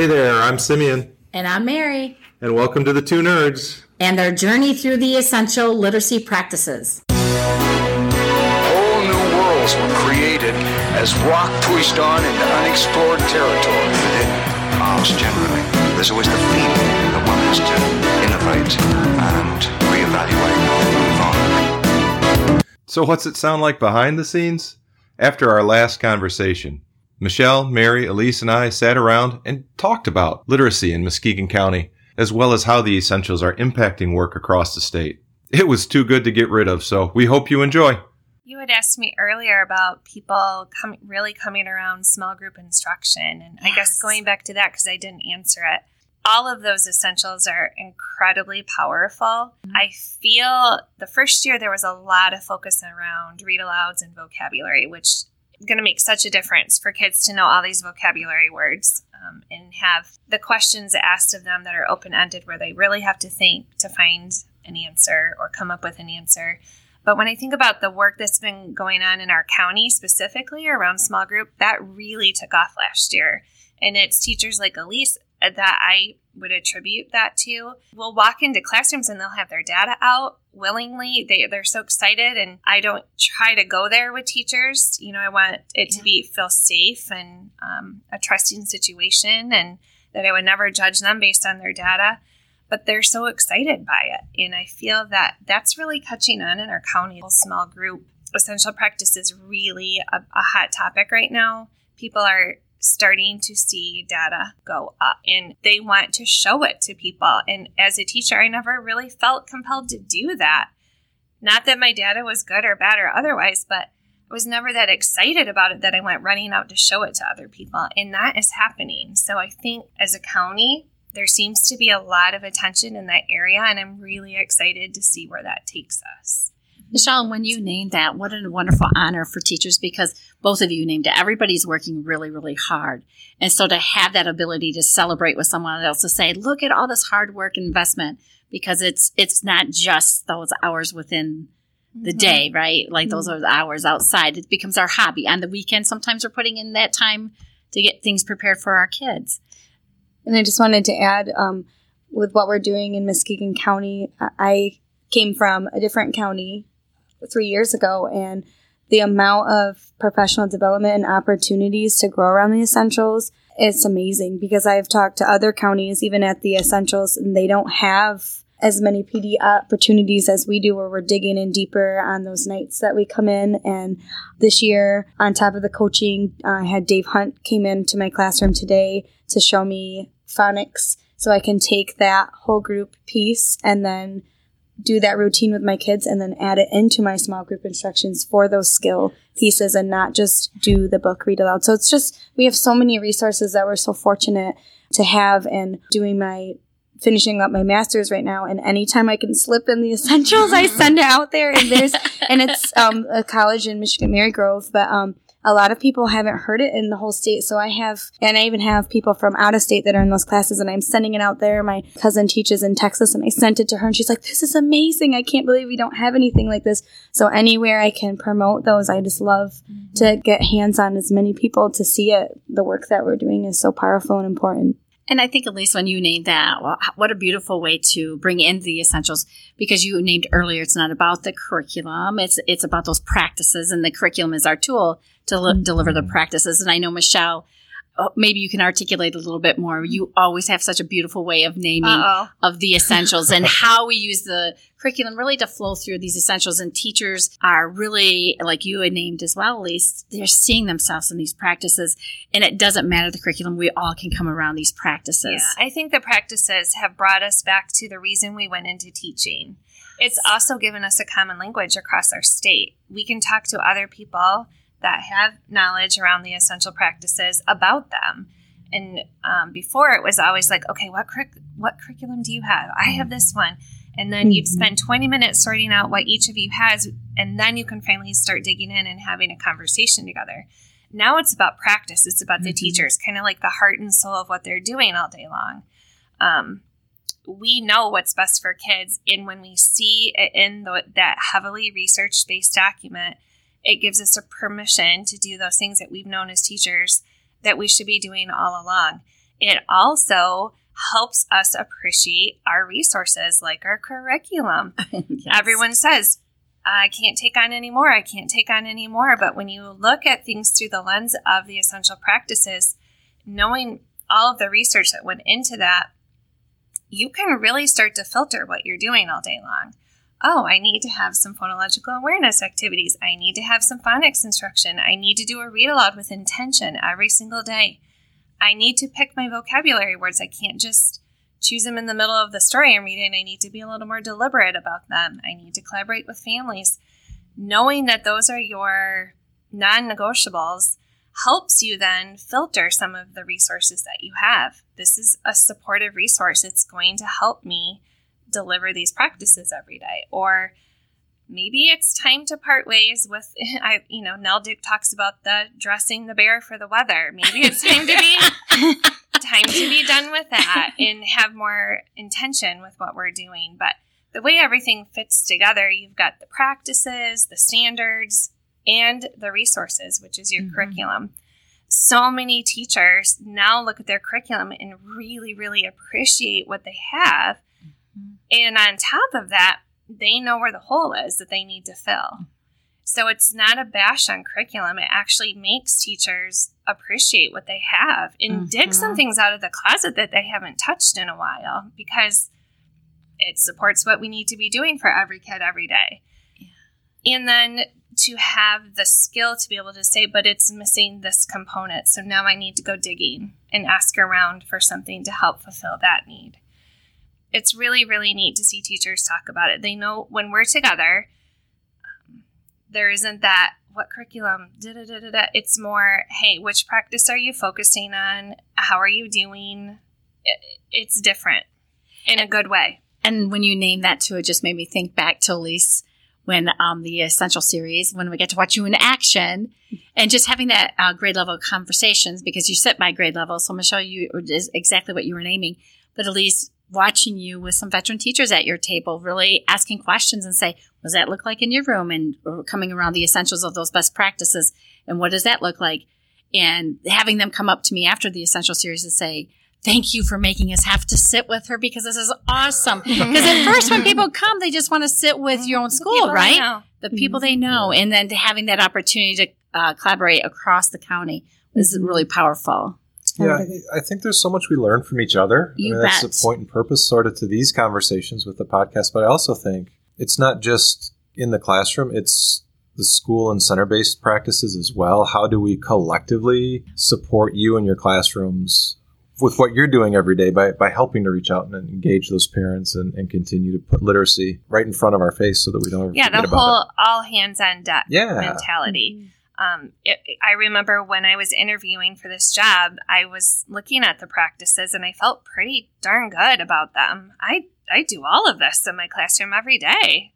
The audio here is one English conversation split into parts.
Hey there, I'm Simeon. And I'm Mary. And welcome to the Two Nerds. And their journey through the essential literacy practices. Whole new worlds were created as rock pushed on into unexplored territory. Within Mars generally, there's always the feeling that one has to innovate and reevaluate, move on. So, what's it sound like behind the scenes? After our last conversation, Michelle, Mary, Elyse, and I sat around and talked about literacy in Muskegon County, as well as how the essentials are impacting work across the state. It was too good to get rid of, so we hope you enjoy. You had asked me earlier about people com- really coming around small group instruction, and yes. I guess going back to that because I didn't answer it. All of those essentials are incredibly powerful. Mm-hmm. I feel the first year there was a lot of focus around read alouds and vocabulary, which going to make such a difference for kids to know all these vocabulary words um, and have the questions asked of them that are open ended where they really have to think to find an answer or come up with an answer. But when I think about the work that's been going on in our county specifically around small group, that really took off last year. And it's teachers like Elyse that I would attribute that to. We'll walk into classrooms and they'll have their data out willingly. They they're so excited, and I don't try to go there with teachers. You know, I want it to be feel safe and um, a trusting situation, and that I would never judge them based on their data. But they're so excited by it, and I feel that that's really catching on in our county small group. Essential practice is really a, a hot topic right now. People are starting to see data go up and they want to show it to people. And as a teacher, I never really felt compelled to do that. Not that my data was good or bad or otherwise, but I was never that excited about it that I went running out to show it to other people. And that is happening. So I think as a county, there seems to be a lot of attention in that area, and I'm really excited to see where that takes us. Michelle, when you named that, what a wonderful honor for teachers because both of you named it. Everybody's working really, really hard. And so to have that ability to celebrate with someone else to say, look at all this hard work and investment because it's it's not just those hours within the mm-hmm. day, right? Like mm-hmm. those are the hours outside. It becomes our hobby. On the weekend, sometimes we're putting in that time to get things prepared for our kids. And I just wanted to add, um, with what we're doing in Muskegon County, I came from a different county three years ago, and the amount of professional development and opportunities to grow around the essentials it's amazing because I've talked to other counties, even at the essentials, and they don't have as many PD opportunities as we do, where we're digging in deeper on those nights that we come in. And this year, on top of the coaching, I had Dave Hunt came into my classroom today to show me phonics so I can take that whole group piece and then do that routine with my kids and then add it into my small group instructions for those skill pieces and not just do the book read aloud. So it's just, we have so many resources that we're so fortunate to have and doing my finishing up my master's right now and anytime I can slip in the essentials I send it out there and there's and it's um, a college in Michigan mary Marygrove but um, a lot of people haven't heard it in the whole state. So I have, and I even have people from out of state that are in those classes and I'm sending it out there. My cousin teaches in Texas and I sent it to her and she's like, this is amazing. I can't believe we don't have anything like this. So anywhere I can promote those, I just love mm-hmm. to get hands on as many people to see it. The work that we're doing is so powerful and important. And I think, Elyse when you named that, well, what a beautiful way to bring in the essentials because you named earlier it's not about the curriculum, it's, it's about those practices, and the curriculum is our tool to mm-hmm. deliver the practices. And I know, Michelle, Uh, maybe you can articulate a little bit more. You always have such a beautiful way of naming Uh-oh. of the essentials and how we use the curriculum really to flow through these essentials. And teachers are really, like you had named as well, Elyse, they're seeing themselves in these practices. And it doesn't matter the curriculum, we all can come around these practices. Yeah, I think the practices have brought us back to the reason we went into teaching. It's also given us a common language across our state. We can talk to other people that have knowledge around the essential practices about them. And um, before it was always like, okay, what what curriculum do you have? I have this one, and then mm-hmm. you'd spend twenty minutes sorting out what each of you has, and then you can finally start digging in and having a conversation together. Now it's about practice. It's about mm-hmm. the teachers, kind of like the heart and soul of what they're doing all day long. Um, we know what's best for kids, and when we see it in the, that heavily research based document it gives us a permission to do those things that we've known as teachers that we should be doing all along. it also helps us appreciate our resources like our curriculum. Yes. Everyone says, I can't take on anymore. I can't take on anymore. But when you look at things through the lens of the essential practices, knowing all of the research that went into that, you can really start to filter what you're doing all day long. Oh, I need to have some phonological awareness activities. I need to have some phonics instruction. I need to do a read aloud with intention every single day. I need to pick my vocabulary words. I can't just choose them in the middle of the story I'm reading. I need to be a little more deliberate about them. I need to collaborate with families. Knowing that those are your non negotiables helps you then filter some of the resources that you have. This is a supportive resource. It's going to help me deliver these practices every day. Or maybe it's time to part ways with I you know, Nell Duke talks about the dressing the bear for the weather. Maybe it's time to be time to be done with that and have more intention with what we're doing. But the way everything fits together, you've got the practices, the standards, and the resources, which is your Mhm. curriculum. So many teachers now look at their curriculum and really, really appreciate what they have. And on top of that, they know where the hole is that they need to fill. So it's not a bash on curriculum. It actually makes teachers appreciate what they have and dig mm-hmm. some things out of the closet that they haven't touched in a while because it supports what we need to be doing for every kid every day. And then to have the skill to be able to say, but it's missing this component. So now I need to go digging and ask around for something to help fulfill that need. It's really, really neat to see teachers talk about it. They know when we're together, um, there isn't that what curriculum da, da, da, da, da. it's more hey which practice are you focusing on how are you doing it, it's different in a good way And when you name that too, it just made me think back to Elyse when um, the Essential series, when we get to watch you in action and just having that uh, grade level conversations because you sit by grade level. So, Michelle, you is exactly what you were naming. But Elyse, watching you with some veteran teachers at your table, really asking questions and say, what does that look like in your room? And or coming around the essentials of those best practices. And what does that look like? And having them come up to me after the Essential series and say, thank you for making us have to sit with her because this is awesome. Because at first, when people come, they just want to sit with your own school, People I right? The people mm-hmm. they know, and then to having that opportunity to uh, collaborate across the county is mm-hmm. really powerful. Yeah, I- I think there's so much we learn from each other. You I mean, that's the point and purpose, sort of, to these conversations with the podcast. But I also think it's not just in the classroom; it's the school and center-based practices as well. How do we collectively support you and your classrooms with what you're doing every day by, by helping to reach out and engage those parents and, and continue to put literacy right in front of our face so that we don't ever yeah the whole all hands on deck Yeah. mentality mm-hmm. Um, it, I remember when I was interviewing for this job, I was looking at the practices and I felt pretty darn good about them. I, I do all of this in my classroom every day.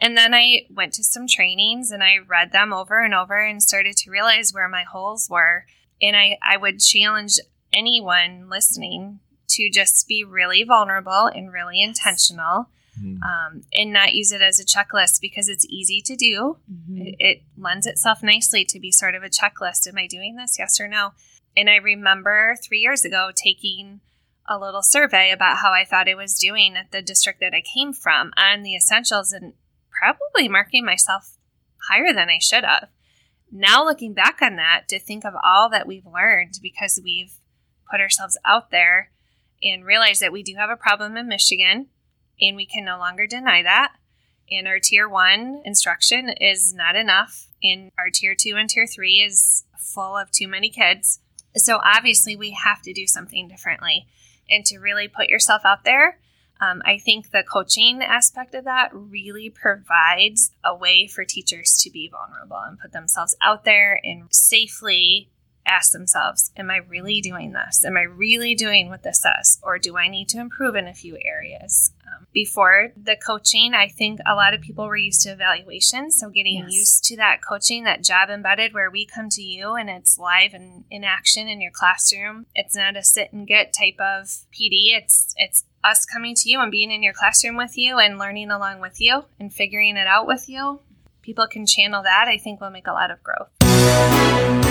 And then I went to some trainings and I read them over and over and started to realize where my holes were. And I, I would challenge anyone listening to just be really vulnerable and really intentional Mhm. um, and not use it as a checklist because it's easy to do. It, it lends itself nicely to be sort of a checklist. Am I doing this? Yes or no? And I remember three years ago taking a little survey about how I thought I was doing at the district that I came from on the essentials and probably marking myself higher than I should have. Now, looking back on that, to think of all that we've learned because we've put ourselves out there and realized that we do have a problem in Michigan and we can no longer deny that. And our tier one instruction is not enough, and our tier two and tier three is full of too many kids. So obviously, we have to do something differently. And to really put yourself out there, um, I think the coaching aspect of that really provides a way for teachers to be vulnerable and put themselves out there and safely ask themselves, Am I really doing this? Am I really doing what this says? Or do I need to improve in a few areas? Um, before the coaching, I think a lot of people were used to evaluation. So getting Yes. used to that coaching, that job embedded where we come to you and it's live and in action in your classroom. It's not a sit and get type of PD. It's it's us coming to you and being in your classroom with you and learning along with you and figuring it out with you. People can channel that. I think will make a lot of growth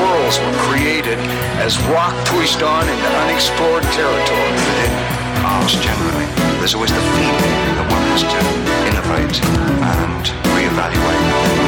worlds were created as rock pushed on into unexplored territory within ours generally. There's always the feeling that one has to innovate and reevaluate.